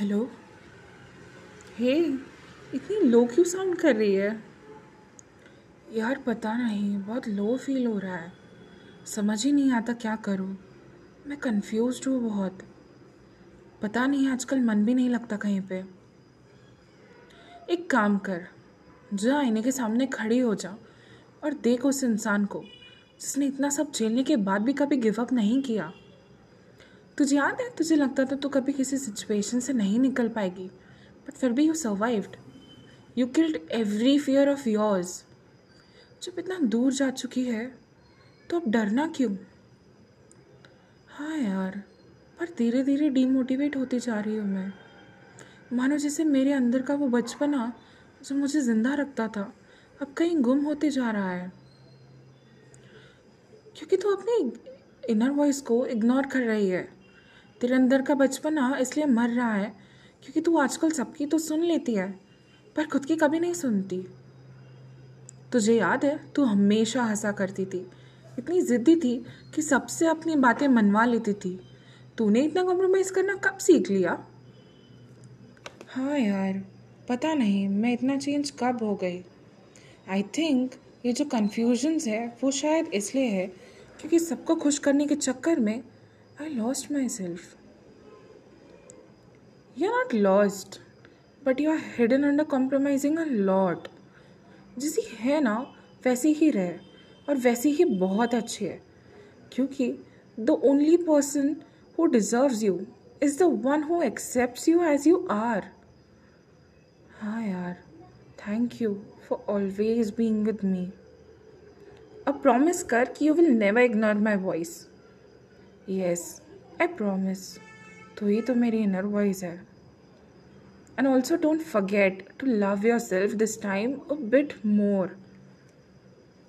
Hello हे इतनी लो क्यों sound कर रही है? यार पता नहीं, बहुत लो फील हो रहा है। समझ ही नहीं आता क्या करूँ। मैं कंफ्यूज हूँ बहुत। पता नहीं, आजकल मन भी नहीं लगता कहीं पे। एक काम कर, जा आईने के सामने खड़ी हो जा और देख उस इंसान को, जिसने इतना सब झेलने के बाद भी कभी गिव अप नहीं किया। तुझे याद है? तुझे लगता था तू कभी किसी सिचुएशन से नहीं निकल पाएगी बट फिर भी you survived you killed every fear of yours जब इतना दूर जा चुकी है तो अब डरना क्यों? हाँ यार, पर धीरे धीरे डीमोटिवेट होती जा रही हूँ मैं। मानो जैसे मेरे अंदर का वो बचपना जो मुझे ज़िंदा रखता था, अब कहीं गुम होते जा रहा है। क्योंकि तू तो अपनी इनर वॉइस को इग्नोर कर रही है। तेरे अंदर का बचपना इसलिए मर रहा है, क्योंकि तू आजकल सबकी तो सुन लेती है, पर खुद की कभी नहीं सुनती। तुझे याद है, तू हमेशा हंसा करती थी। इतनी ज़िद्दी थी कि सबसे अपनी बातें मनवा लेती थी। तूने इतना कॉम्प्रोमाइज़ करना कब सीख लिया? हाँ यार, पता नहीं, मैं इतना चेंज कब हो गई। आई थिंक ये जो कन्फ्यूजन्स है, वो शायद इसलिए है, क्योंकि सबको खुश करने के चक्कर में I lost myself. You're not lost, but you are hidden under compromising a lot. जैसी है ना वैसी ही रहे और वैसी ही बहुत अच्छी है क्योंकि the only person who deserves you is the one who accepts you as you are हाँ यार thank you for always being with me अब प्रॉमिस कर कि you will never ignore my voice yes I promise तो ही तो मेरी inner voice है and also don't forget to love yourself this time a bit more